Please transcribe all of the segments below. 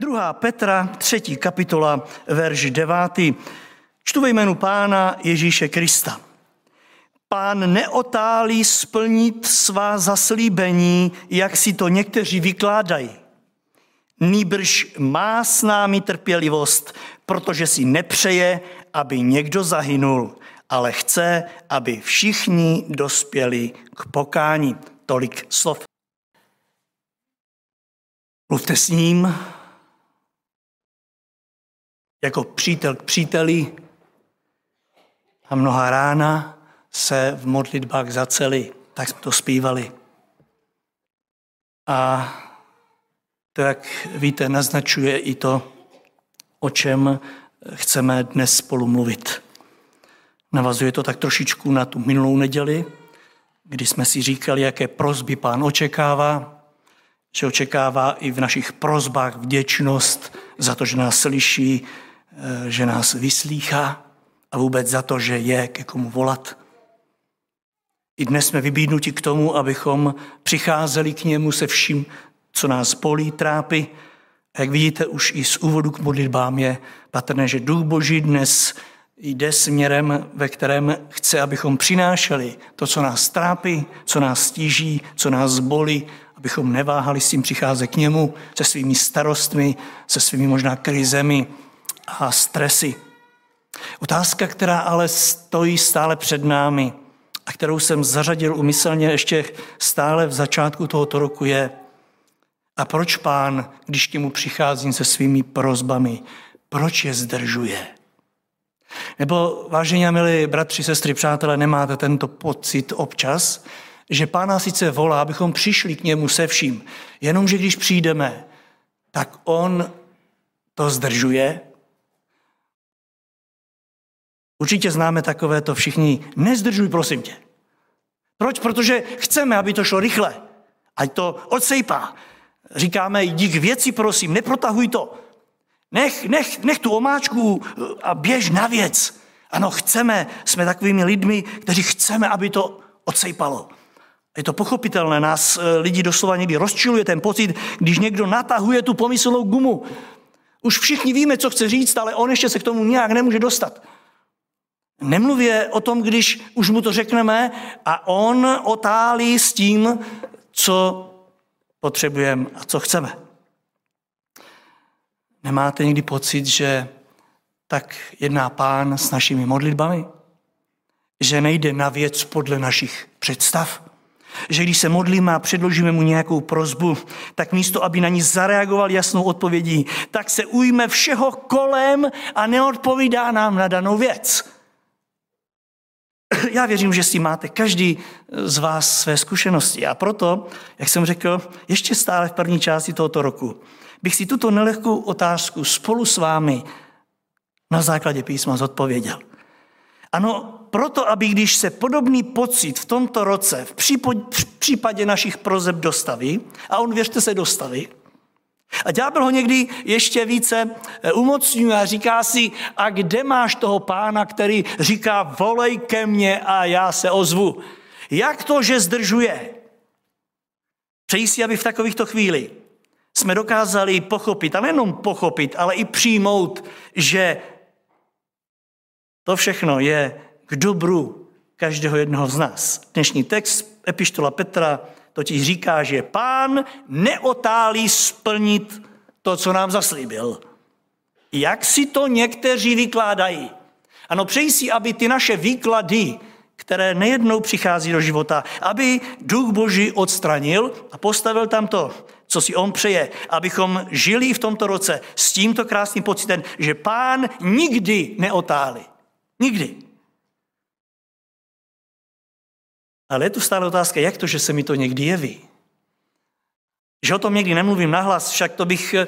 Druhá Petra, třetí kapitola, verš devátý. Čtu ve jménu Pána Ježíše Krista. Pán neotálí splnit svá zaslíbení, jak si to někteří vykládají. Nýbrž má s námi trpělivost, protože si nepřeje, aby někdo zahynul, ale chce, aby všichni dospěli k pokání. Tolik slov. Mluvte s ním jako přítel k příteli a mnoha rána se v modlitbách zaceli. Tak jsme to zpívali. A to, jak víte, naznačuje i to, o čem chceme dnes spolu mluvit. Navazuje to tak trošičku na tu minulou neděli, kdy jsme si říkali, jaké prozby pán očekává, že očekává i v našich prozbách vděčnost za to, že nás slyší, že nás vyslýchá a vůbec za to, že je ke komu volat. I dnes jsme vybídnuti k tomu, abychom přicházeli k němu se vším, co nás bolí, trápí. A jak vidíte, už i z úvodu k modlitbám je patrné, že Duch Boží dnes jde směrem, ve kterém chce, abychom přinášeli to, co nás trápí, co nás stíží, co nás bolí, abychom neváhali s tím přicházet k němu se svými starostmi, se svými možná krizemi a stresy. Otázka, která ale stojí stále před námi a kterou jsem zařadil umyslně ještě stále v začátku tohoto roku je, a proč pán, když k němu přicházím se svými prozbami, proč je zdržuje? Nebo, vážení a milí bratři, sestry, přátelé, nemáte tento pocit občas, že pána sice volá, abychom přišli k němu se vším, jenomže když přijdeme, tak on to zdržuje. Určitě známe takové to všichni. Nezdržuj, prosím tě. Proč? Protože chceme, aby to šlo rychle. Ať to odsejpá. Říkáme, jdi k věci, prosím, neprotahuj to. Nech, nech, nech tu omáčku a běž na věc. Ano, chceme, jsme takovými lidmi, kteří chceme, aby to odsejpalo. Je to pochopitelné, nás eh, lidi doslova někdy rozčiluje ten pocit, když někdo natahuje tu pomyslnou gumu. Už všichni víme, co chce říct, ale on ještě se k tomu nějak nemůže dostat. Nemluvě o tom, když už mu to řekneme a on otálí s tím, co potřebujeme a co chceme. Nemáte někdy pocit, že tak jedná pán s našimi modlitbami? Že nejde na věc podle našich představ? Že když se modlíme a předložíme mu nějakou prozbu, tak místo, aby na ní zareagoval jasnou odpovědí, tak se ujme všeho kolem a neodpovídá nám na danou věc. Já věřím, že si máte každý z vás své zkušenosti a proto, jak jsem řekl, ještě stále v první části tohoto roku bych si tuto nelehkou otázku spolu s vámi na základě písma zodpověděl. Ano, proto, aby když se podobný pocit v tomto roce, v případě našich prozeb dostaví, a on věřte se dostaví, a ďábel ho někdy ještě více eh, umocňuje a říká si, a kde máš toho pána, který říká, volej ke mně a já se ozvu. Jak to, že zdržuje? Přeji si, aby v takovýchto chvíli jsme dokázali pochopit, a nejenom pochopit, ale i přijmout, že to všechno je k dobru každého jednoho z nás. Dnešní text Epištola Petra totiž říká, že pán neotálí splnit to, co nám zaslíbil. Jak si to někteří vykládají? Ano, přeji si, aby ty naše výklady, které nejednou přichází do života, aby duch Boží odstranil a postavil tam to, co si on přeje, abychom žili v tomto roce s tímto krásným pocitem, že pán nikdy neotálí. Nikdy. Ale je tu stále otázka, jak to, že se mi to někdy jeví. Že o tom někdy nemluvím nahlas, však to bych eh,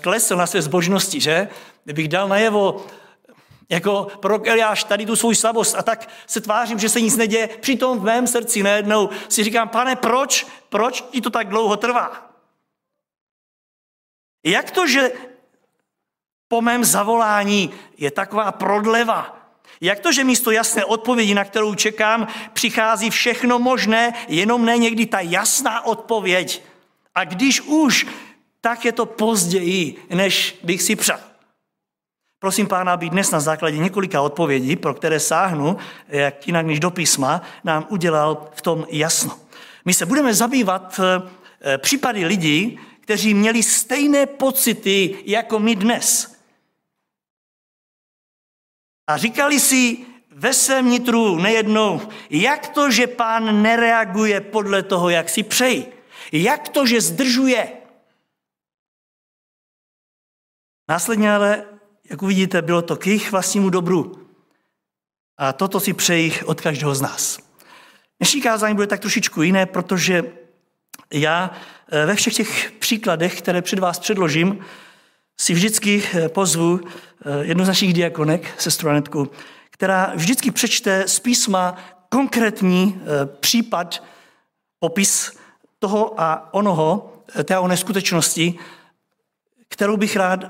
klesl na své zbožnosti, že? Kdybych dal najevo jako prorok Eliáš tady tu svůj slabost a tak se tvářím, že se nic neděje. Přitom v mém srdci najednou si říkám, pane, proč, proč ti to tak dlouho trvá? Jak to, že po mém zavolání je taková prodleva? Jak to, že místo jasné odpovědi, na kterou čekám, přichází všechno možné, jenom ne někdy ta jasná odpověď? A když už tak je to později, než bych si přál. Prosím pána, aby dnes na základě několika odpovědí, pro které sáhnu, jak jinak než do písma, nám udělal v tom jasno. My se budeme zabývat eh, případy lidí, kteří měli stejné pocity jako my dnes. A říkali si ve svém nitru nejednou, jak to, že pán nereaguje podle toho, jak si přeji. Jak to, že zdržuje. Následně ale, jak uvidíte, bylo to k jejich vlastnímu dobru. A toto si přeji od každého z nás. Dnešní kázání bude tak trošičku jiné, protože já eh, ve všech těch příkladech, které před vás předložím, si vždycky eh, pozvu eh, jednu z našich diakonek, sestru Anetku, která vždycky přečte z písma konkrétní případ, popis toho a onoho, té oné skutečnosti, kterou bych rád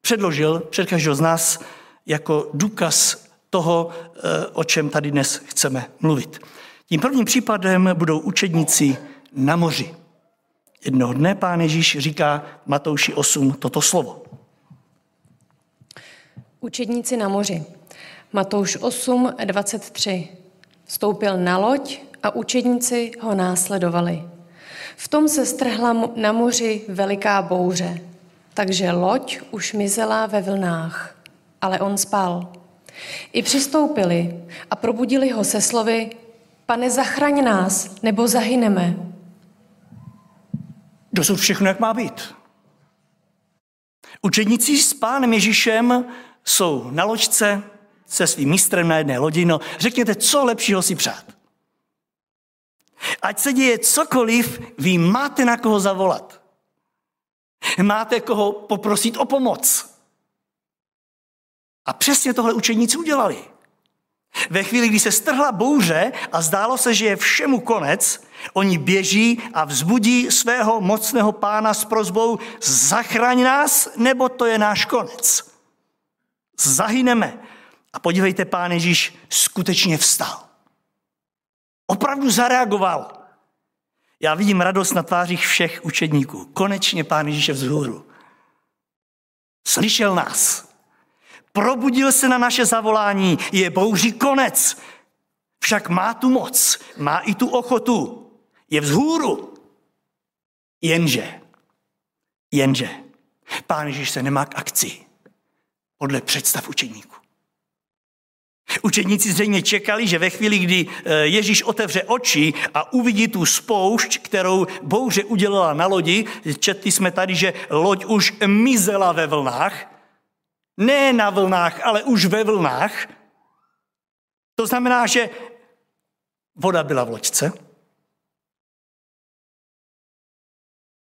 předložil před každého z nás jako důkaz toho, o čem tady dnes chceme mluvit. Tím prvním případem budou učedníci na moři. Jednoho dne pán Ježíš říká Matouši 8 toto slovo. Učedníci na moři. Matouš 8, 23. Vstoupil na loď a učedníci ho následovali. V tom se strhla na moři veliká bouře, takže loď už mizela ve vlnách, ale on spal. I přistoupili a probudili ho se slovy, pane, zachraň nás, nebo zahyneme. Dosud všechno, jak má být. Učedníci s pánem Ježíšem jsou na loďce se svým mistrem na jedné lodi. No, řekněte, co lepšího si přát. Ať se děje cokoliv, vy máte na koho zavolat. Máte koho poprosit o pomoc. A přesně tohle učeníci udělali. Ve chvíli, kdy se strhla bouře a zdálo se, že je všemu konec, oni běží a vzbudí svého mocného pána s prozbou zachraň nás, nebo to je náš konec. Zahyneme. A podívejte, pán Ježíš skutečně vstal. Opravdu zareagoval. Já vidím radost na tvářích všech učedníků. Konečně pán Ježíš je vzhůru. Slyšel nás. Probudil se na naše zavolání, je bouří konec. Však má tu moc, má i tu ochotu, je vzhůru. Jenže, jenže, pán Ježíš se nemá k akci podle představ učeníků. Učeníci zřejmě čekali, že ve chvíli, kdy eh, Ježíš otevře oči a uvidí tu spoušť, kterou bouře udělala na lodi, četli jsme tady, že loď už mizela ve vlnách, ne na vlnách, ale už ve vlnách. To znamená, že voda byla v loďce.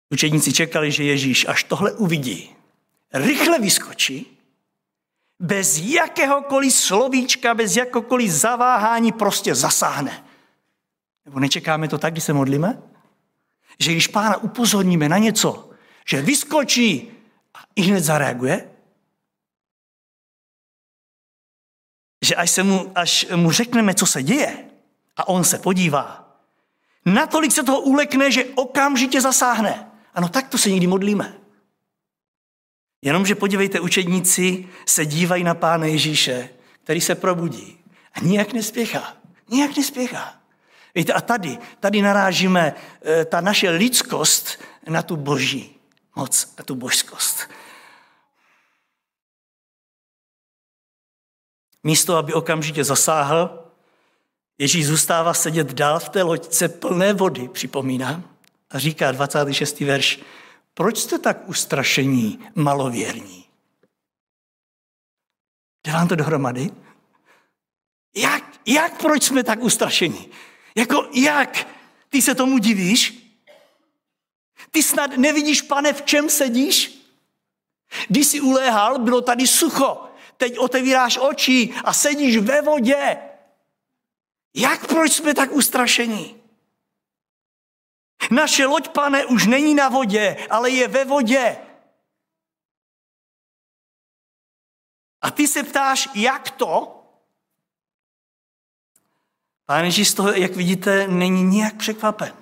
Učeníci čekali, že Ježíš až tohle uvidí, rychle vyskočí, bez jakéhokoliv slovíčka, bez jakokoliv zaváhání prostě zasáhne. Nebo nečekáme to tak, když se modlíme? Že když pána upozorníme na něco, že vyskočí a i hned zareaguje, že až, se mu, až mu řekneme, co se děje, a on se podívá, natolik se toho ulekne, že okamžitě zasáhne. Ano, tak to se někdy modlíme. Jenomže podívejte, učedníci se dívají na Pána Ježíše, který se probudí a nijak nespěchá. Nijak nespěchá. Víte, a tady, tady narážíme e, ta naše lidskost na tu boží moc, na tu božskost. Místo, aby okamžitě zasáhl, Ježíš zůstává sedět dál v té loďce plné vody, připomínám, a říká 26. verš, proč jste tak ustrašení, malověrní? Jde vám to dohromady? Jak, jak, proč jsme tak ustrašení? Jako, jak? Ty se tomu divíš? Ty snad nevidíš, pane, v čem sedíš? Když jsi uléhal, bylo tady sucho. Teď otevíráš oči a sedíš ve vodě. Jak proč jsme tak ustrašení? Naše loď, pane, už není na vodě, ale je ve vodě. A ty se ptáš, jak to? Pán Ježíš z toho, jak vidíte, není nijak překvapen.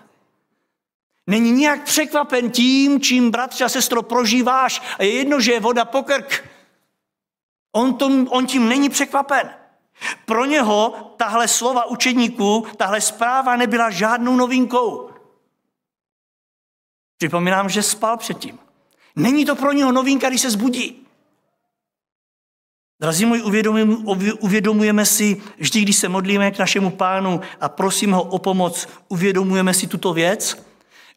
Není nijak překvapen tím, čím bratře a sestro prožíváš a je jedno, že je voda pokrk. On, tom, on tím není překvapen. Pro něho tahle slova učedníků, tahle zpráva nebyla žádnou novinkou. Připomínám, že spal předtím. Není to pro něho novinka, když se zbudí. Drazí moji, uvědomujeme si, vždy, když se modlíme k našemu pánu a prosíme ho o pomoc, uvědomujeme si tuto věc,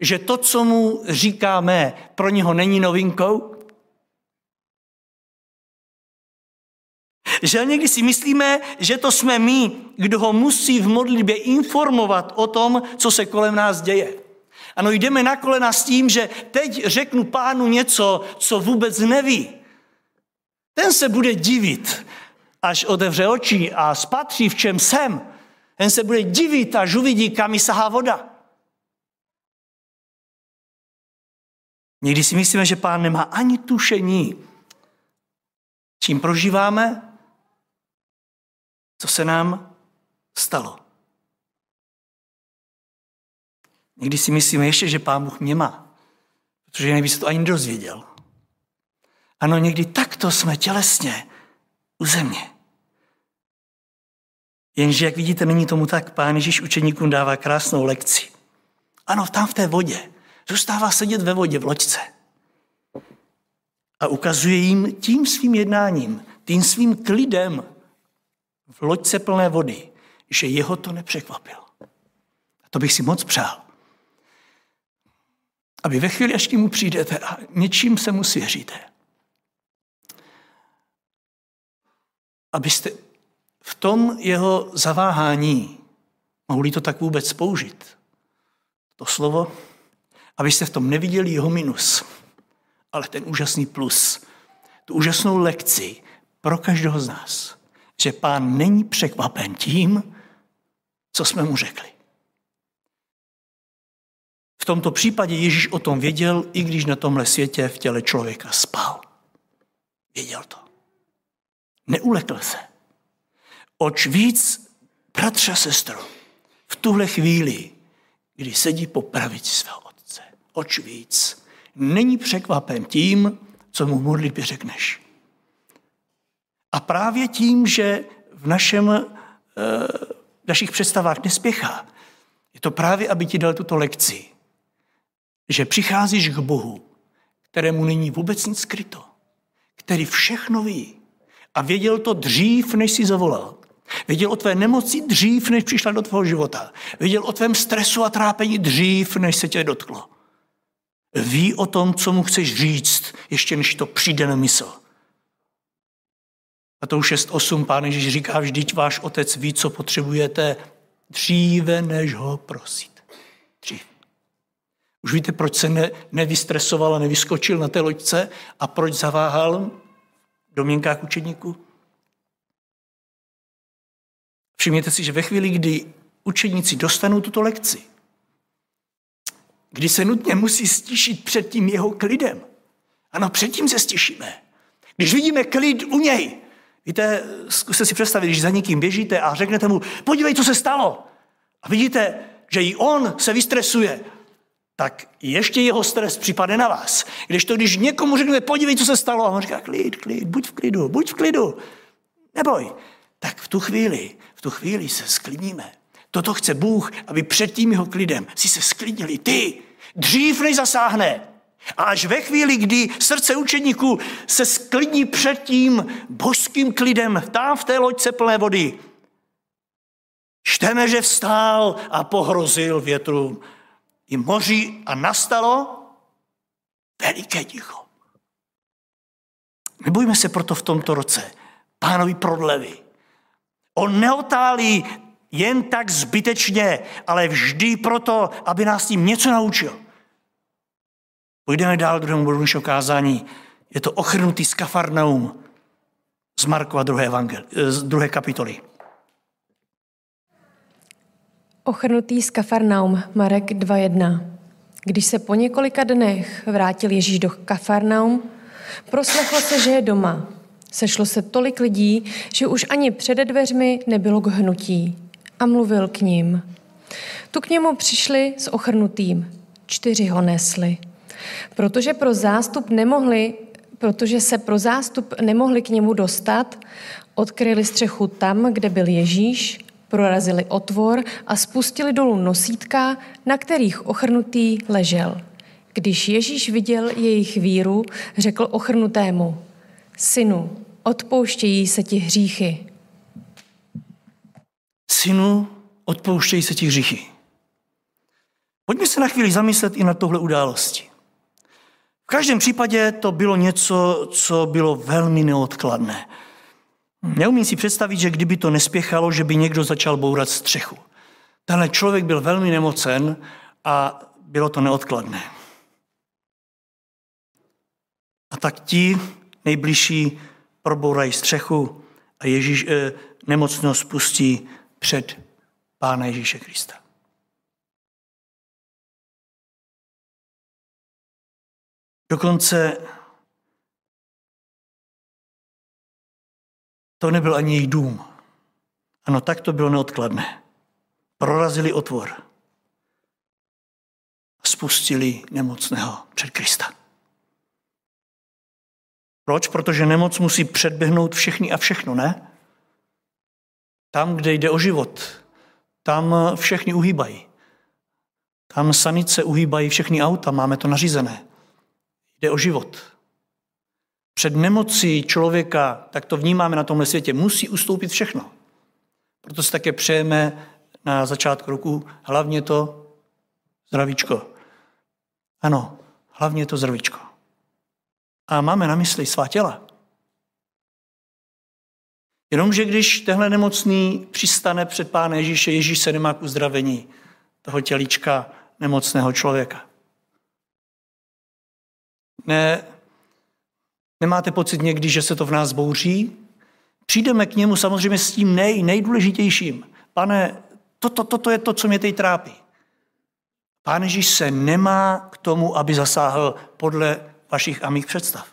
že to, co mu říkáme, pro něho není novinkou? Že někdy si myslíme, že to jsme my, kdo ho musí v modlitbě informovat o tom, co se kolem nás děje. Ano, jdeme na kolena s tím, že teď řeknu pánu něco, co vůbec neví. Ten se bude divit, až otevře oči a spatří, v čem jsem. Ten se bude divit, až uvidí, kam mi sahá voda. Někdy si myslíme, že pán nemá ani tušení, čím prožíváme, co se nám stalo. Někdy si myslíme ještě, že pán Bůh mě má, protože by se to ani nedozvěděl. Ano, někdy takto jsme tělesně u země. Jenže, jak vidíte, není tomu tak. Pán Ježíš učeníkům dává krásnou lekci. Ano, tam v té vodě. Zůstává sedět ve vodě v loďce. A ukazuje jim tím svým jednáním, tím svým klidem v loďce plné vody, že jeho to nepřekvapil. A to bych si moc přál. Aby ve chvíli, až k němu přijdete a něčím se mu svěříte, abyste v tom jeho zaváhání mohli to tak vůbec použít. To slovo, abyste v tom neviděli jeho minus, ale ten úžasný plus, tu úžasnou lekci pro každého z nás, že pán není překvapen tím, co jsme mu řekli. V tomto případě Ježíš o tom věděl, i když na tomhle světě v těle člověka spal. Věděl to. Neulekl se. Oč víc, bratře a sestro, v tuhle chvíli, kdy sedí po pravici svého otce, oč víc, není překvapen tím, co mu modlitbě řekneš. A právě tím, že v našem, e, našich představách nespěchá, je to právě, aby ti dal tuto lekci, že přicházíš k Bohu, kterému není vůbec nic skryto, který všechno ví, a věděl to dřív, než si zavolal. Věděl o tvé nemoci dřív, než přišla do tvého života. Věděl o tvém stresu a trápení dřív, než se tě dotklo. Ví o tom, co mu chceš říct, ještě než to přijde na mysl. A to už 6.8 pán Ježíš říká, vždyť váš otec ví, co potřebujete dříve, než ho prosit. Dřív. Už víte, proč se ne, nevystresoval a nevyskočil na té loďce a proč zaváhal? domněnkách učedníků? Všimněte si, že ve chvíli, kdy učedníci dostanou tuto lekci, kdy se nutně musí stišit před tím jeho klidem. Ano, předtím se stišíme. Když vidíme klid u něj, víte, zkuste si představit, když za někým běžíte a řeknete mu, podívej, co se stalo. A vidíte, že i on se vystresuje, tak ještě jeho stres připadne na vás. Když to, když někomu řekneme, podívej, co se stalo, a on říká, klid, klid, buď v klidu, buď v klidu, neboj. Tak v tu chvíli, v tu chvíli se sklidníme. Toto chce Bůh, aby před tím jeho klidem si se sklidnili ty, dřív než zasáhne. A až ve chvíli, kdy srdce učeníků se sklidní před tím božským klidem, tam v té loďce plné vody, čteme, že vstál a pohrozil větru i moři a nastalo veliké ticho. Nebojme se proto v tomto roce pánovi prodlevy. On neotálí jen tak zbytečně, ale vždy proto, aby nás tím něco naučil. Půjdeme dál druhému bodu našeho kázání. Je to ochrnutý z Kafarnaum z Markova druhé, evangel, z druhé kapitoly. Ochrnutý z Kafarnaum, Marek 2.1. Když se po několika dnech vrátil Ježíš do Kafarnaum, proslechlo se, že je doma. Sešlo se tolik lidí, že už ani před dveřmi nebylo k hnutí. A mluvil k ním. Tu k němu přišli s ochrnutým. čtyři ho nesli. Protože pro zástup nemohli, protože se pro zástup nemohli k němu dostat, odkryli střechu tam, kde byl Ježíš, prorazili otvor a spustili dolů nosítka, na kterých ochrnutý ležel. Když Ježíš viděl jejich víru, řekl ochrnutému, synu, odpouštějí se ti hříchy. Synu, odpouštějí se ti hříchy. Pojďme se na chvíli zamyslet i na tohle události. V každém případě to bylo něco, co bylo velmi neodkladné. Neumím si představit, že kdyby to nespěchalo, že by někdo začal bourat střechu. Tenhle člověk byl velmi nemocen a bylo to neodkladné. A tak ti nejbližší probourají střechu a Ježíš eh, nemocnost spustí před Pána Ježíše Krista. Dokonce to nebyl ani jejich dům. Ano, tak to bylo neodkladné. Prorazili otvor. A spustili nemocného před Krista. Proč? Protože nemoc musí předběhnout všechny a všechno, ne? Tam, kde jde o život, tam všechny uhýbají. Tam sanice uhýbají všechny auta, máme to nařízené. Jde o život. Před nemocí člověka, tak to vnímáme na tomhle světě, musí ustoupit všechno. Proto si také přejeme na začátku roku hlavně to zdravíčko. Ano, hlavně to zdravíčko. A máme na mysli svá těla. Jenomže když tenhle nemocný přistane před Pána Ježíše, Ježíš se nemá k uzdravení toho tělíčka nemocného člověka. Ne, nemáte pocit někdy, že se to v nás bouří? Přijdeme k němu samozřejmě s tím nej, nejdůležitějším. Pane, toto, toto je to, co mě teď trápí. Pán Ježíš se nemá k tomu, aby zasáhl podle vašich a mých představ.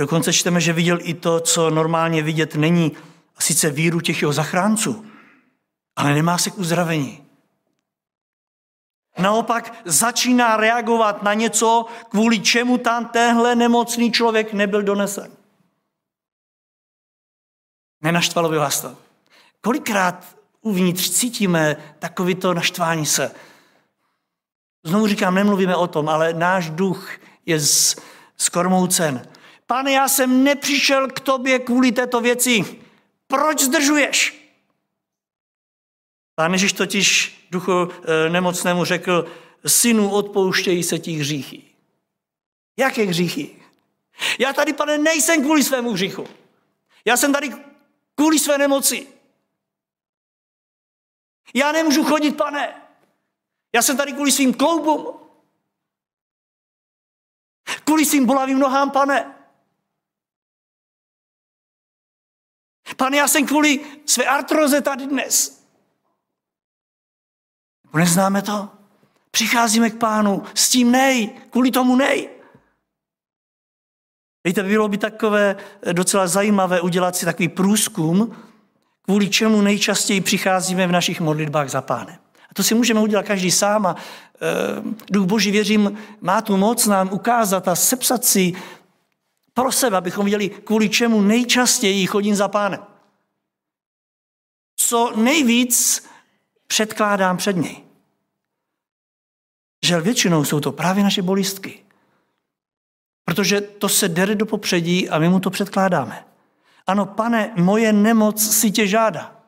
Dokonce čteme, že viděl i to, co normálně vidět není, a sice víru těch jeho zachránců, ale nemá se k uzdravení. Naopak začíná reagovat na něco, kvůli čemu tam tenhle nemocný člověk nebyl donesen. Nenaštvalo by vás to. Kolikrát uvnitř cítíme takovýto naštvání se. Znovu říkám, nemluvíme o tom, ale náš duch je skormoucen. Pane, já jsem nepřišel k tobě kvůli této věci. Proč zdržuješ? Pán Ježíš totiž duchu e, nemocnému řekl, synu, odpouštějí se ti hříchy. Jaké hříchy? Já tady, pane, nejsem kvůli svému hříchu. Já jsem tady kvůli své nemoci. Já nemůžu chodit, pane. Já jsem tady kvůli svým kloubům. Kvůli svým bolavým nohám, pane. Pane, já jsem kvůli své artroze tady dnes. Neznáme to? Přicházíme k pánu s tím nej, kvůli tomu nej. Víte, bylo by takové docela zajímavé udělat si takový průzkum, kvůli čemu nejčastěji přicházíme v našich modlitbách za pánem. A to si můžeme udělat každý sám a e, Duch Boží, věřím, má tu moc nám ukázat a sepsat si pro sebe, abychom viděli, kvůli čemu nejčastěji chodím za pánem. Co nejvíc předkládám před něj. Že většinou jsou to právě naše bolistky. Protože to se dere do popředí a my mu to předkládáme. Ano, pane, moje nemoc si tě žádá.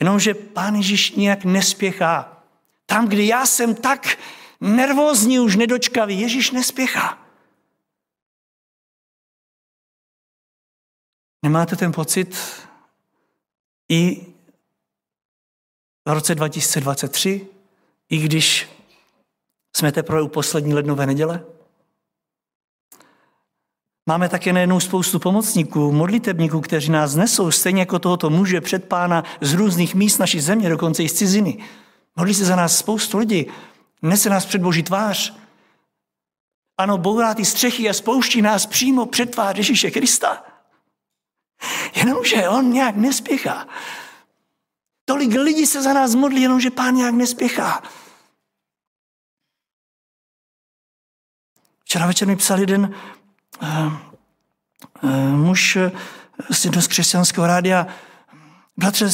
Jenomže pán Ježíš nějak nespěchá. Tam, kde já jsem tak nervózní, už nedočkavý, Ježíš nespěchá. Nemáte ten pocit i v roce 2023, i když jsme teprve u poslední lednové neděle? Máme také najednou spoustu pomocníků, modlitebníků, kteří nás nesou, stejně jako tohoto muže před pána z různých míst naší země, dokonce i z ciziny. Modlí se za nás spoustu lidí, nese nás před Boží tvář. Ano, bourá ty střechy a spouští nás přímo před tvář Ježíše Krista. Jenomže on nějak nespěchá. Tolik lidí se za nás modlí, jenomže pán nějak nespěchá. Včera večer mi psal jeden uh, uh, muž uh, z křesťanského rádia. Bratře,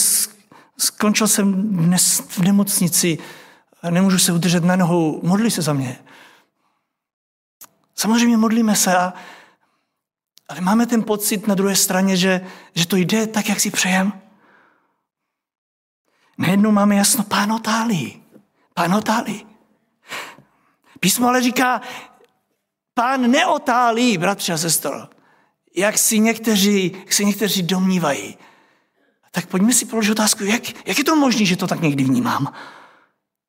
skončil jsem dnes v nemocnici, nemůžu se udržet na nohou, modli se za mě. Samozřejmě modlíme se, a, ale máme ten pocit na druhé straně, že, že to jde tak, jak si přejem. Najednou máme jasno, pán otálí. Pán otálí. Písmo ale říká, pán neotálí, bratře a sestro, jak si někteří, jak si někteří domnívají. Tak pojďme si položit otázku, jak, jak je to možné, že to tak někdy vnímám?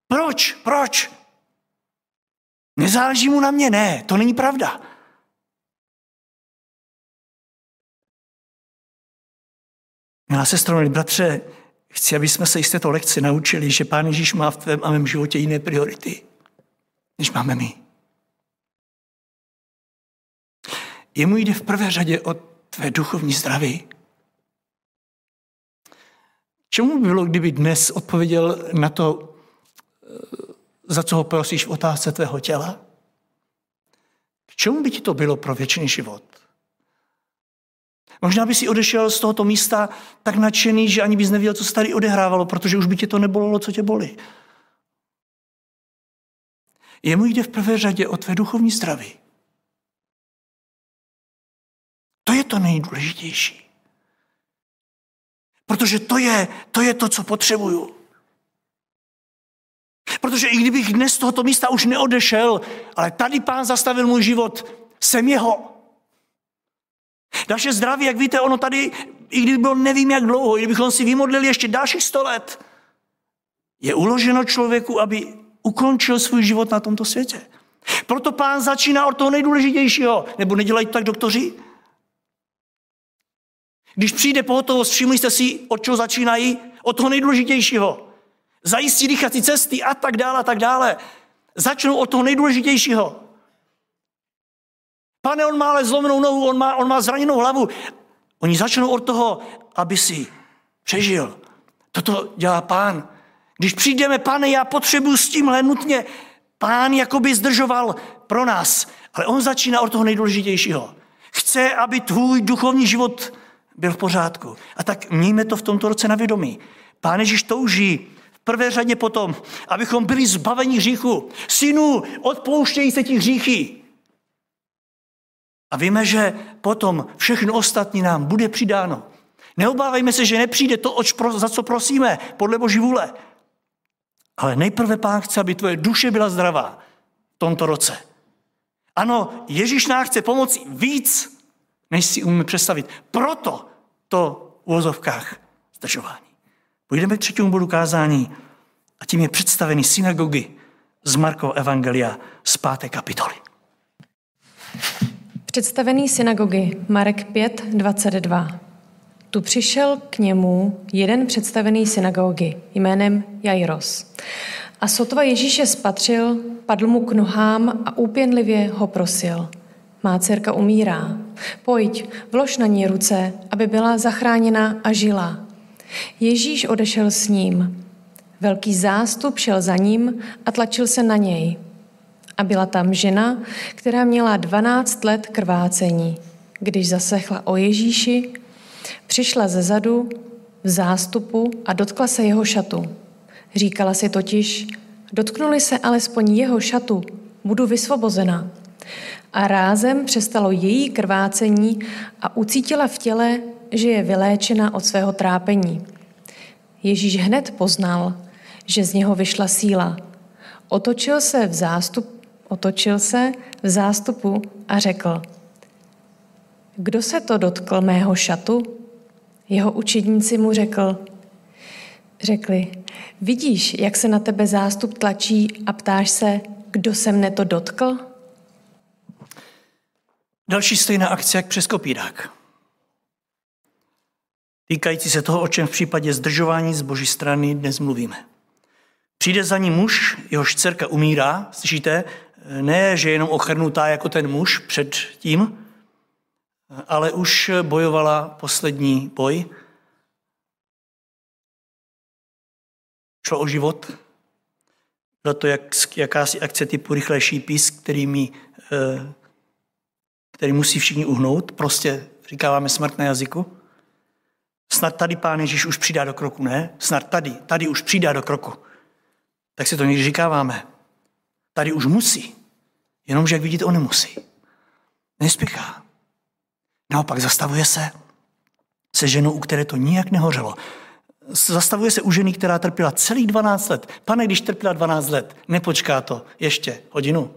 Proč? Proč? Nezáleží mu na mě? Ne, to není pravda. Milá sestro, milí bratře, chci, aby jsme se z této lekce naučili, že Pán Ježíš má v tvém a mém životě jiné priority, než máme my. Jemu jde v prvé řadě o tvé duchovní zdraví. Čemu by bylo, kdyby dnes odpověděl na to, za co ho prosíš v otázce tvého těla? K čemu by ti to bylo pro věčný život? Možná by si odešel z tohoto místa tak nadšený, že ani bys nevěděl, co se tady odehrávalo, protože už by tě to nebolelo, co tě bolí. Jemu jde v prvé řadě o tvé duchovní zdraví. To je to nejdůležitější. Protože to je, to je to, co potřebuju. Protože i kdybych dnes z tohoto místa už neodešel, ale tady pán zastavil můj život, jsem jeho. Naše zdraví, jak víte, ono tady, i kdyby bylo nevím jak dlouho, i kdybychom si vymodlili ještě dalších sto let, je uloženo člověku, aby ukončil svůj život na tomto světě. Proto pán začíná od toho nejdůležitějšího. Nebo nedělají to tak doktoři? Když přijde pohotovost, všimli jste si, od čeho začínají? Od toho nejdůležitějšího. Zajistí dýchací cesty a tak dále a tak dále. Začnou od toho nejdůležitějšího. Pane, on má ale zlomenou nohu, on má, on má zraněnou hlavu. Oni začnou od toho, aby si přežil. Toto dělá pán. Když přijdeme, pane, já potřebuji s tímhle nutně, pán jakoby zdržoval pro nás. Ale on začíná od toho nejdůležitějšího. Chce, aby tvůj duchovní život byl v pořádku. A tak mějme to v tomto roce na vědomí. Pán Ježíš touží v prvé řadě potom, abychom byli zbaveni hříchu. Synu, odpouštějí se ti hříchy. A víme, že potom všechno ostatní nám bude přidáno. Neobávejme se, že nepřijde to, za co prosíme, podle Boží vůle. Ale nejprve Pán chce, aby tvoje duše byla zdravá v tomto roce. Ano, Ježíš nám chce pomoci víc, než si umíme představit. Proto to v uvozovkách zdržování. Půjdeme k třetímu bodu kázání a tím je představený synagogy z Markova Evangelia z páté kapitoly. Představený synagogy Marek 5, 22. Tu přišel k němu jeden představený synagogy jménem Jairos. A sotva Ježíše spatřil, padl mu k nohám a úpěnlivě ho prosil. Má dcerka umírá. Pojď, vlož na ní ruce, aby byla zachráněna a žila. Ježíš odešel s ním. Velký zástup šel za ním a tlačil se na něj. A byla tam žena, která měla 12 let krvácení. Když zasechla o Ježíši, přišla ze zadu v zástupu a dotkla se jeho šatu. Říkala si totiž, dotknuli se alespoň jeho šatu, budu vysvobozena. A rázem přestalo její krvácení a ucítila v těle, že je vyléčena od svého trápení. Ježíš hned poznal, že z něho vyšla síla. Otočil se v zástup, Otočil se v zástupu a řekl, kdo se to dotkl mého šatu? Jeho učedníci mu řekl, řekli, vidíš, jak se na tebe zástup tlačí a ptáš se, kdo se mne to dotkl? Další stejná akce jak přes kopírák. Týkající se toho, o čem v případě zdržování z boží strany dnes mluvíme. Přijde za ní muž, jehož dcerka umírá, slyšíte, ne, že jenom ochrnutá jako ten muž před tím, ale už bojovala poslední boj. Šlo o život. Bylo to jak, jakási akce typu rychlejší pís, který, mi, eh, který musí všichni uhnout. Prostě říkáváme smrt na jazyku. Snad tady pán Ježíš už přidá do kroku, ne? Snad tady, tady už přidá do kroku. Tak si to někdy říkáváme. Tady už musí. Jenomže, jak vidíte, on nemusí. Nespěchá. Naopak zastavuje se se ženou, u které to nijak nehořelo. Zastavuje se u ženy, která trpěla celých 12 let. Pane, když trpěla 12 let, nepočká to ještě hodinu.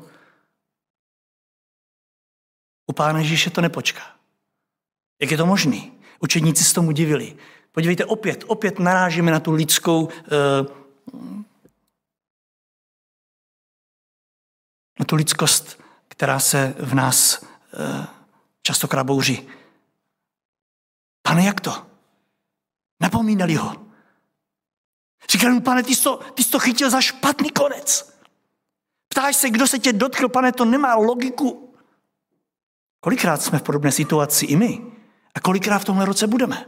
U pána Ježíše to nepočká. Jak je to možné? Učedníci se tomu divili. Podívejte, opět, opět narážíme na tu lidskou, eh, na tu lidskost, která se v nás eh, častokrát bouří. Pane, jak to? Napomínali ho. Říkali mu, pane, ty jsi, to, ty jsi to chytil za špatný konec. Ptáš se, kdo se tě dotkl, pane, to nemá logiku. Kolikrát jsme v podobné situaci i my? A kolikrát v tomhle roce budeme?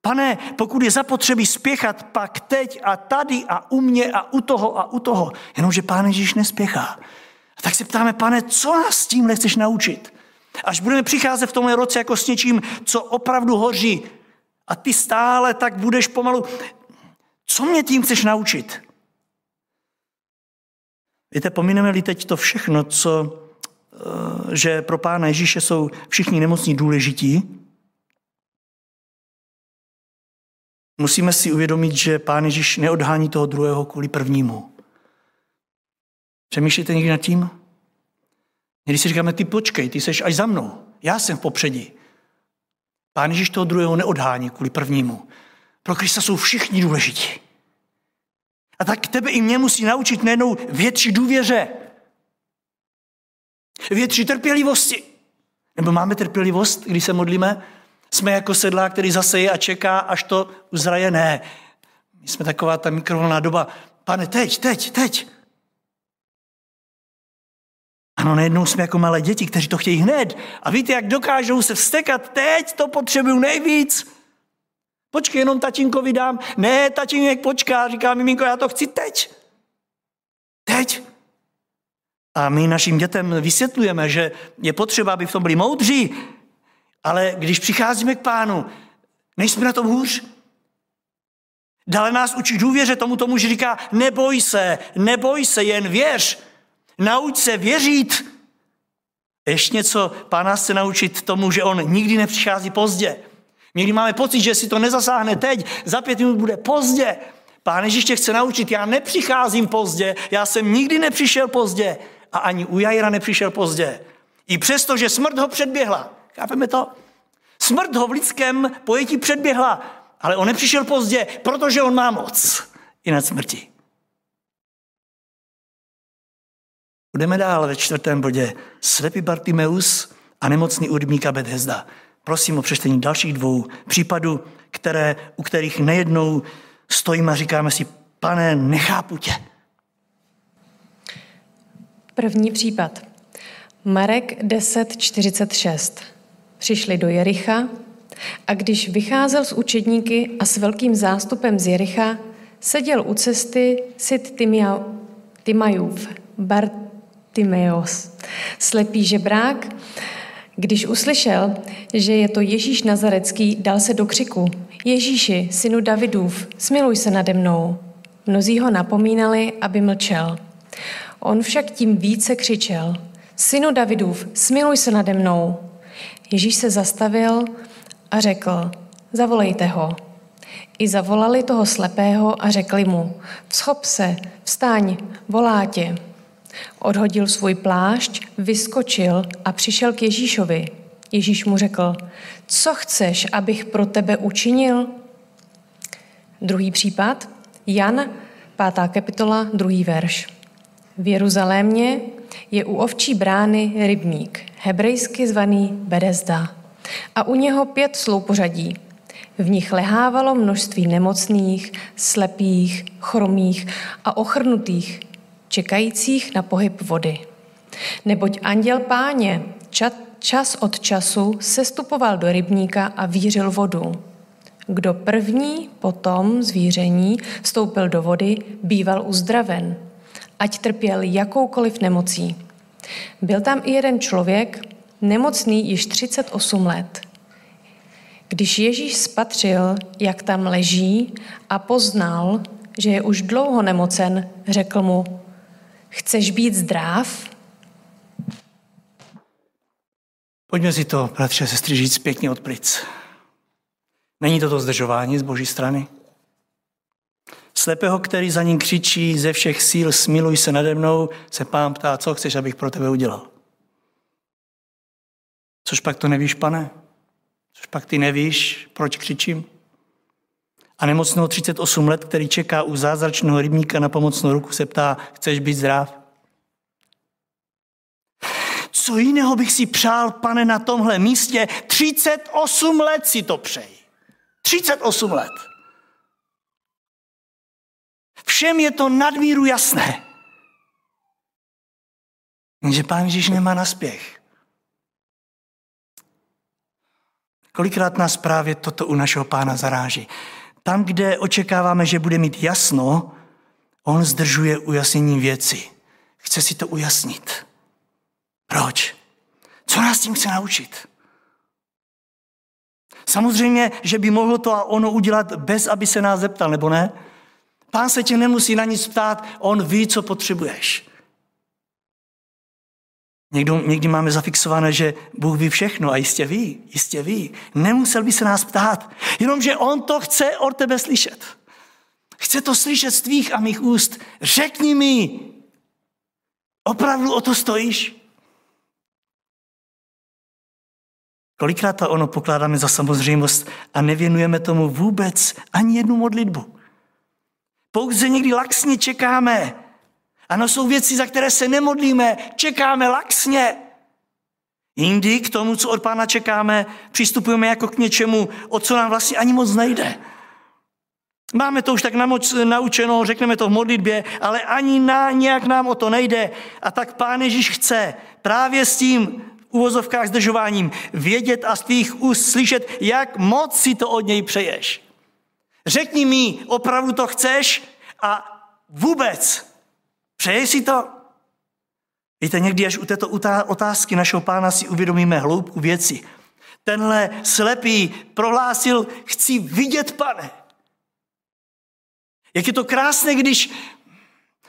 Pane, pokud je zapotřebí spěchat, pak teď a tady a u mě a u toho a u toho. Jenomže Pán Ježíš nespěchá. A tak se ptáme, pane, co nás s tím chceš naučit? Až budeme přicházet v tomhle roce jako s něčím, co opravdu hoří, a ty stále tak budeš pomalu. Co mě tím chceš naučit? Víte, pomineme-li teď to všechno, co, eh, že pro Pána Ježíše jsou všichni nemocní důležití, musíme si uvědomit, že Pán Ježíš neodhání toho druhého kvůli prvnímu. Přemýšlíte někdy nad tím? Když si říkáme, ty počkej, ty seš až za mnou, já jsem v popředí. Pán Ježíš toho druhého neodhání kvůli prvnímu. Pro Krista jsou všichni důležití. A tak tebe i mě musí naučit nejenom větší důvěře, větší trpělivosti. Nebo máme trpělivost, když se modlíme? Jsme jako sedlá, který zaseje a čeká, až to uzraje? Ne. My jsme taková ta mikrovlná doba. Pane, teď, teď, teď. Ano, najednou jsme jako malé děti, kteří to chtějí hned. A víte, jak dokážou se vstekat? Teď to potřebuju nejvíc. Počkej, jenom tatínkovi dám. Ne, tatínek počká, říká miminko, já to chci teď. Teď. A my našim dětem vysvětlujeme, že je potřeba, aby v tom byli moudří, ale když přicházíme k pánu, nejsme na tom hůř. Dále nás učí důvěře tomu, tomu, že říká, neboj se, neboj se, jen věř. Nauč se věřit. Ještě něco, pán nás chce naučit tomu, že on nikdy nepřichází pozdě. Někdy máme pocit, že si to nezasáhne teď, za pět minut bude pozdě. Pán Ježíš tě chce naučit, já nepřicházím pozdě, já jsem nikdy nepřišel pozdě a ani u Jajra nepřišel pozdě. I přesto, že smrt ho předběhla. Chápeme to? Smrt ho v lidském pojetí předběhla, ale on nepřišel pozdě, protože on má moc i nad smrti. Budeme dál ve čtvrtém bodě. Slepý Bartimeus a nemocný udmíka Bethesda. Prosím o přečtení dalších dvou případů, které, u kterých nejednou stojíme a říkáme si, pane, nechápu tě. První případ. Marek 10.46. Přišli do Jericha a když vycházel s učedníky a s velkým zástupem z Jericha, seděl u cesty Sid Timajův, Bartimeos, slepý žebrák, když uslyšel, že je to Ježíš Nazarecký, dal se do křiku. Ježíši, synu Davidův, smiluj se nade mnou. Mnozí ho napomínali, aby mlčel. On však tím více křičel. Synu Davidův, smiluj se nade mnou. Ježíš se zastavil a řekl, zavolejte ho. I zavolali toho slepého a řekli mu, vzchop se, vstaň, volá tě. Odhodil svůj plášť, vyskočil a přišel k Ježíšovi. Ježíš mu řekl, co chceš, abych pro tebe učinil? Druhý případ, Jan, pátá kapitola, druhý verš. V Jeruzalémě je u ovčí brány rybník, hebrejsky zvaný Bedezda, a u něho pět sloupořadí. V nich lehávalo množství nemocných, slepých, chromých a ochrnutých, čekajících na pohyb vody. Neboť anděl páně čas od času sestupoval do rybníka a vířil vodu. Kdo první potom zvíření vstoupil do vody, býval uzdraven, ať trpěl jakoukoliv nemocí. Byl tam i jeden člověk, nemocný již 38 let. Když Ježíš spatřil, jak tam leží a poznal, že je už dlouho nemocen, řekl mu, chceš být zdrav? Pojďme si to, bratře, sestry, říct pěkně od plic. Není to to zdržování z boží strany? Slepého, který za ním křičí ze všech síl, smiluj se nade mnou, se pán ptá, co chceš, abych pro tebe udělal. Což pak to nevíš, pane? Což pak ty nevíš, proč křičím? A nemocného 38 let, který čeká u zázračného rybníka na pomocnou ruku, se ptá, chceš být zdrav? Co jiného bych si přál, pane, na tomhle místě? 38 let si to přeji. 38 let. Všem je to nadmíru jasné. Jenže pán Ježíš nemá naspěch. Kolikrát nás právě toto u našeho pána zaráží. Tam, kde očekáváme, že bude mít jasno, on zdržuje ujasnění věci. Chce si to ujasnit. Proč? Co nás tím chce naučit? Samozřejmě, že by mohl to a ono udělat bez, aby se nás zeptal, nebo ne? Pán se tě nemusí na nic ptát, on ví, co potřebuješ. Někdo, někdy máme zafixované, že Bůh ví všechno a jistě ví, jistě ví. Nemusel by se nás ptát, jenomže On to chce od tebe slyšet. Chce to slyšet z tvých a mých úst. Řekni mi, opravdu o to stojíš? Kolikrát to ono pokládáme za samozřejmost a nevěnujeme tomu vůbec ani jednu modlitbu. Pouze někdy laxně čekáme. Ano, jsou věci, za které se nemodlíme, čekáme laxně. Jindy k tomu, co od pána čekáme, přistupujeme jako k něčemu, o co nám vlastně ani moc nejde. Máme to už tak naučeno, řekneme to v modlitbě, ale ani na nějak nám o to nejde. A tak Pán Ježíš chce právě s tím uvozovkách zdržováním vědět a z tvých úst slyšet, jak moc si to od něj přeješ. Řekni mi, opravdu to chceš a vůbec přeješ si to? Víte, někdy až u této otázky našeho pána si uvědomíme hloubku věci. Tenhle slepý prohlásil, chci vidět, pane. Jak je to krásné, když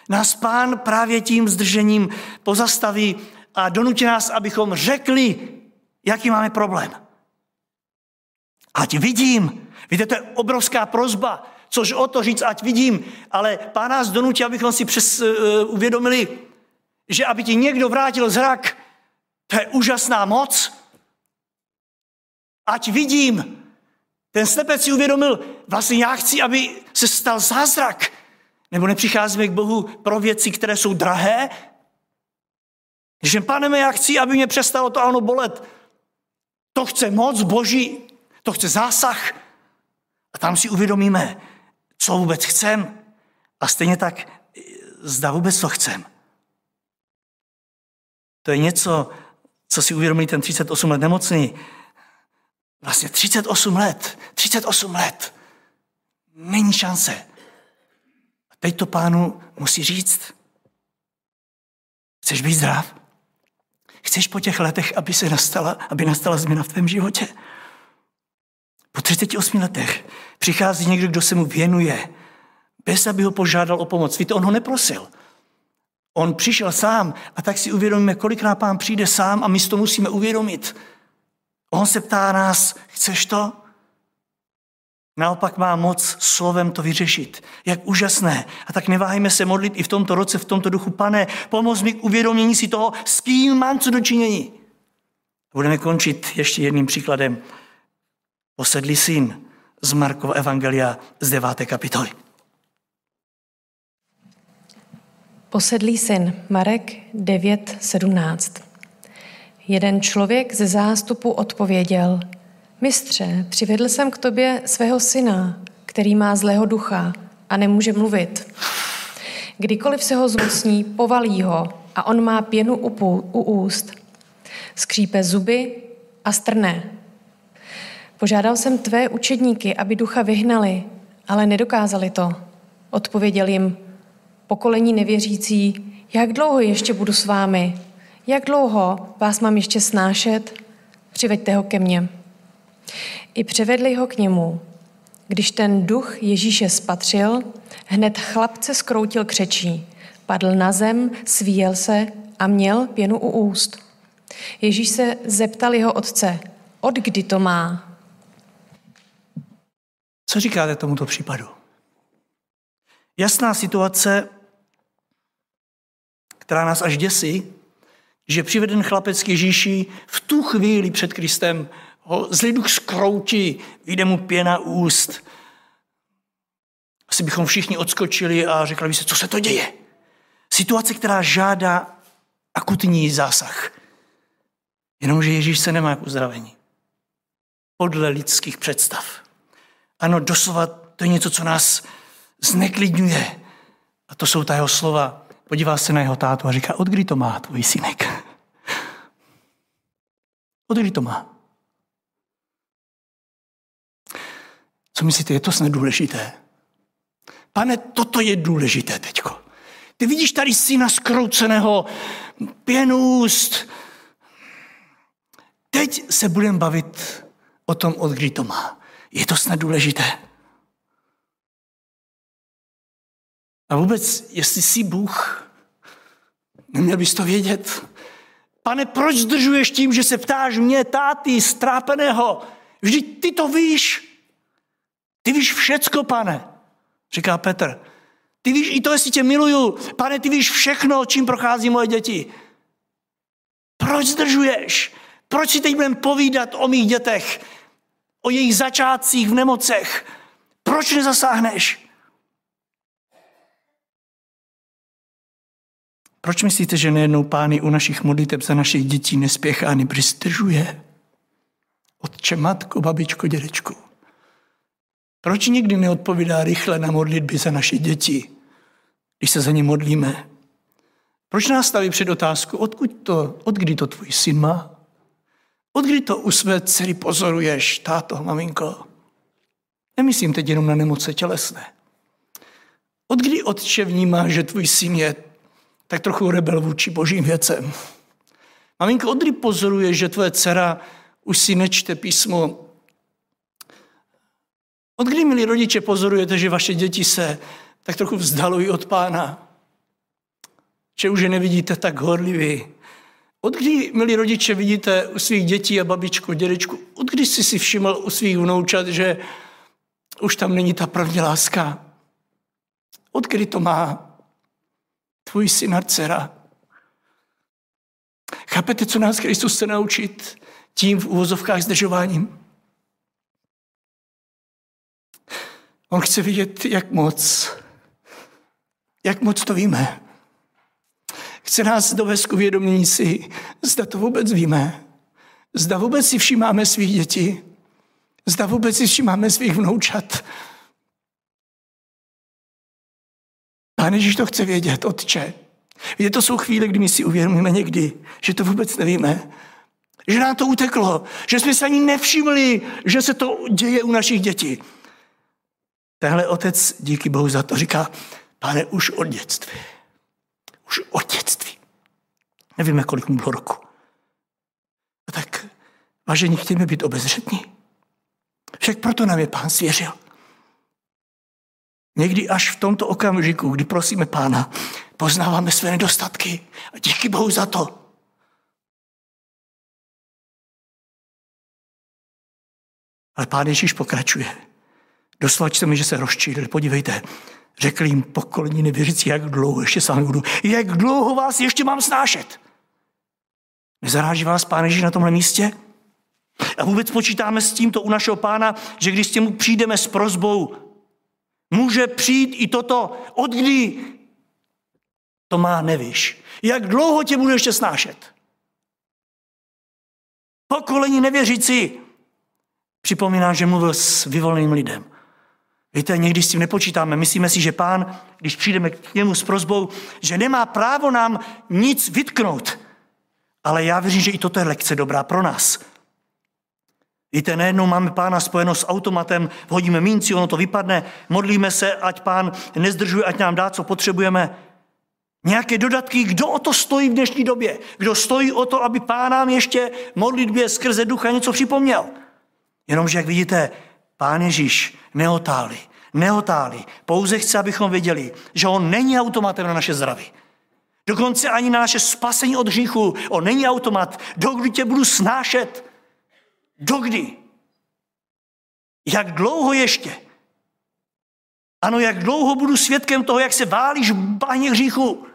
nás pán právě tím zdržením pozastaví a donutí nás, abychom řekli, jaký máme problém. Ať vidím. Víte, to je obrovská prozba, což o to říct, ať vidím, ale pán nás donutí, abychom si přes, uh, uvědomili, že aby ti někdo vrátil zrak, to je úžasná moc. Ať vidím. Ten slepec si uvědomil, vlastně já chci, aby se stal zázrak. Nebo nepřicházíme k Bohu pro věci, které jsou drahé, že pane, já chci, aby mě přestalo to ano bolet. To chce moc boží, to chce zásah. A tam si uvědomíme, co vůbec chcem. A stejně tak, zda vůbec to chcem. To je něco, co si uvědomí ten 38 let nemocný. Vlastně 38 let, 38 let. Není šance. A teď to pánu musí říct. Chceš být zdrav? Chceš po těch letech, aby se nastala, aby nastala změna v tvém životě? Po 38 letech přichází někdo, kdo se mu věnuje, bez aby ho požádal o pomoc. Víte, on ho neprosil. On přišel sám a tak si uvědomíme, kolikrát pán přijde sám a my si to musíme uvědomit. On se ptá nás, chceš to? Naopak má moc slovem to vyřešit. Jak úžasné. A tak neváhejme se modlit i v tomto roce, v tomto duchu. Pane, pomoz mi k uvědomění si toho, s kým mám co dočinění. Budeme končit ještě jedním příkladem. Posedlý syn z Markova Evangelia z 9. kapitoly. Posedlý syn, Marek 9.17. Jeden člověk ze zástupu odpověděl – Mistře, přivedl jsem k tobě svého syna, který má zlého ducha a nemůže mluvit. Kdykoliv se ho zmocní, povalí ho a on má pěnu u, úst. Skřípe zuby a strne. Požádal jsem tvé učedníky, aby ducha vyhnali, ale nedokázali to. Odpověděl jim, pokolení nevěřící, jak dlouho ještě budu s vámi? Jak dlouho vás mám ještě snášet? Přiveďte ho ke mně. I převedli ho k němu. Když ten duch Ježíše spatřil, hned chlapce skroutil křečí, padl na zem, svíjel se a měl pěnu u úst. Ježíš se zeptal jeho otce, od kdy to má? Co říkáte tomuto případu? Jasná situace, která nás až děsí, že přiveden chlapec k Ježíši v tu chvíli před Kristem ho zlý duch skroutí, vyjde mu pěna úst. Asi bychom všichni odskočili a řekli by se, co se to děje. Situace, která žádá akutní zásah. Jenomže Ježíš se nemá k uzdravení. Podle lidských představ. Ano, doslova to je něco, co nás zneklidňuje. A to jsou ta jeho slova. Podívá se na jeho tátu a říká, od kdy to má tvůj synek? Od kdy to má? Co myslíte, je to snad důležité? Pane, toto je důležité teďko. Ty vidíš tady syna skrouceného, pěnůst. Teď se budeme bavit o tom, od kdy to má. Je to snad důležité? A vůbec, jestli jsi Bůh, neměl bys to vědět? Pane, proč zdržuješ tím, že se ptáš mě, táty, strápeného? Vždyť ty to víš. Ty víš všecko, pane, říká Petr. Ty víš i to, jestli tě miluju. Pane, ty víš všechno, čím prochází moje děti. Proč zdržuješ? Proč si teď budeme povídat o mých dětech? O jejich začátcích v nemocech? Proč nezasáhneš? Proč myslíte, že nejednou pány u našich modliteb za našich dětí nespěchá, nebo zdržuje? Otče, matko, babičko, dědečku. Proč nikdy neodpovídá rychle na modlitby za naše děti, když se za ně modlíme? Proč nás staví před otázku, odkud to, od kdy to tvůj syn má? Od kdy to u své dcery pozoruješ, táto, maminko? Nemyslím teď jenom na nemoce tělesné. Od kdy otče vnímá, že tvůj syn je tak trochu rebel vůči božím věcem? Maminko, od kdy pozoruje, že tvoje dcera už si nečte písmo od kdy, milí rodiče, pozorujete, že vaše děti se tak trochu vzdalují od pána? Že už je nevidíte tak horlivý? Od kdy, milí rodiče, vidíte u svých dětí a babičku, dědečku, od kdy jsi si všiml u svých vnoučat, že už tam není ta první láska? Od kdy to má tvůj syn a dcera? Chápete, co nás Kristus chce naučit tím v úvozovkách zdržováním? On chce vidět, jak moc, jak moc to víme. Chce nás dovést k uvědomění si, zda to vůbec víme, zda vůbec si všímáme svých dětí, zda vůbec si všímáme svých vnoučat. Pán Ježíš to chce vědět, Otče. Víte, to jsou chvíle, kdy my si uvědomíme někdy, že to vůbec nevíme, že nám to uteklo, že jsme se ani nevšimli, že se to děje u našich dětí. Tenhle otec, díky Bohu za to, říká, pane, už od dětství. Už od dětství. Nevíme, kolik mu bylo roku. A tak, vážení, chtějme být obezřetní. Však proto nám je pán svěřil. Někdy až v tomto okamžiku, kdy prosíme pána, poznáváme své nedostatky. A díky Bohu za to. Ale pán Ježíš pokračuje. Doslova mi, že se rozčílili. Podívejte, řekli jim pokolení nevěřící, jak dlouho ještě s vámi budu. Jak dlouho vás ještě mám snášet? Nezaráží vás Pán Ježíš na tomhle místě? A vůbec počítáme s tímto u našeho pána, že když s tím přijdeme s prozbou, může přijít i toto, od kdy to má nevíš. Jak dlouho tě budu ještě snášet? Pokolení nevěřící. Připomíná, že mluvil s vyvoleným lidem. Víte, někdy s tím nepočítáme. Myslíme si, že pán, když přijdeme k němu s prozbou, že nemá právo nám nic vytknout. Ale já věřím, že i toto je lekce dobrá pro nás. Víte, najednou máme pána spojeno s automatem, hodíme minci, ono to vypadne, modlíme se, ať pán nezdržuje, ať nám dá, co potřebujeme. Nějaké dodatky, kdo o to stojí v dnešní době? Kdo stojí o to, aby pán nám ještě modlitbě skrze ducha něco připomněl? Jenomže, jak vidíte, pán Ježíš neotálí, neotálí. Pouze chce, abychom věděli, že on není automatem na naše zdraví. Dokonce ani na naše spasení od hříchu. On není automat. Dokdy tě budu snášet? Dokdy? Jak dlouho ještě? Ano, jak dlouho budu svědkem toho, jak se válíš v bahně hříchu?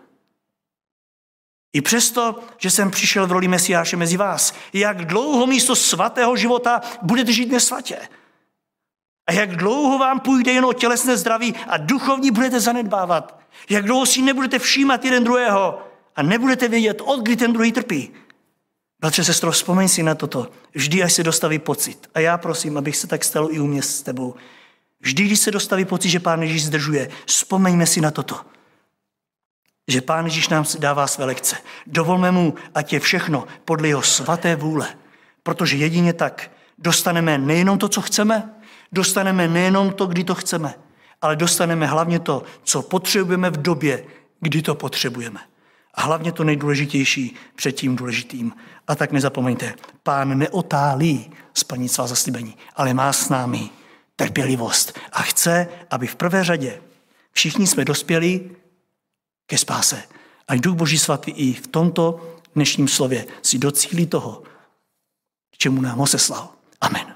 I přesto, že jsem přišel v roli Mesiáše mezi vás, jak dlouho místo svatého života budete žít nesvatě? A jak dlouho vám půjde jen o tělesné zdraví a duchovní budete zanedbávat? Jak dlouho si nebudete všímat jeden druhého a nebudete vědět, od kdy ten druhý trpí? Bratře, sestro, vzpomeň si na toto. Vždy, až se dostaví pocit. A já prosím, abych se tak stalo i u mě s tebou. Vždy, když se dostaví pocit, že Pán Ježíš zdržuje, vzpomeňme si na toto. Že Pán Ježíš nám dává své lekce. Dovolme mu, ať je všechno podle jeho svaté vůle. Protože jedině tak dostaneme nejenom to, co chceme, dostaneme nejenom to, kdy to chceme, ale dostaneme hlavně to, co potřebujeme v době, kdy to potřebujeme. A hlavně to nejdůležitější před tím důležitým. A tak nezapomeňte, pán neotálí splnit svá zaslíbení, ale má s námi trpělivost a chce, aby v prvé řadě všichni jsme dospěli ke spáse. A Duch Boží svatý i v tomto dnešním slově si docílí toho, čemu nám ho seslal. Amen.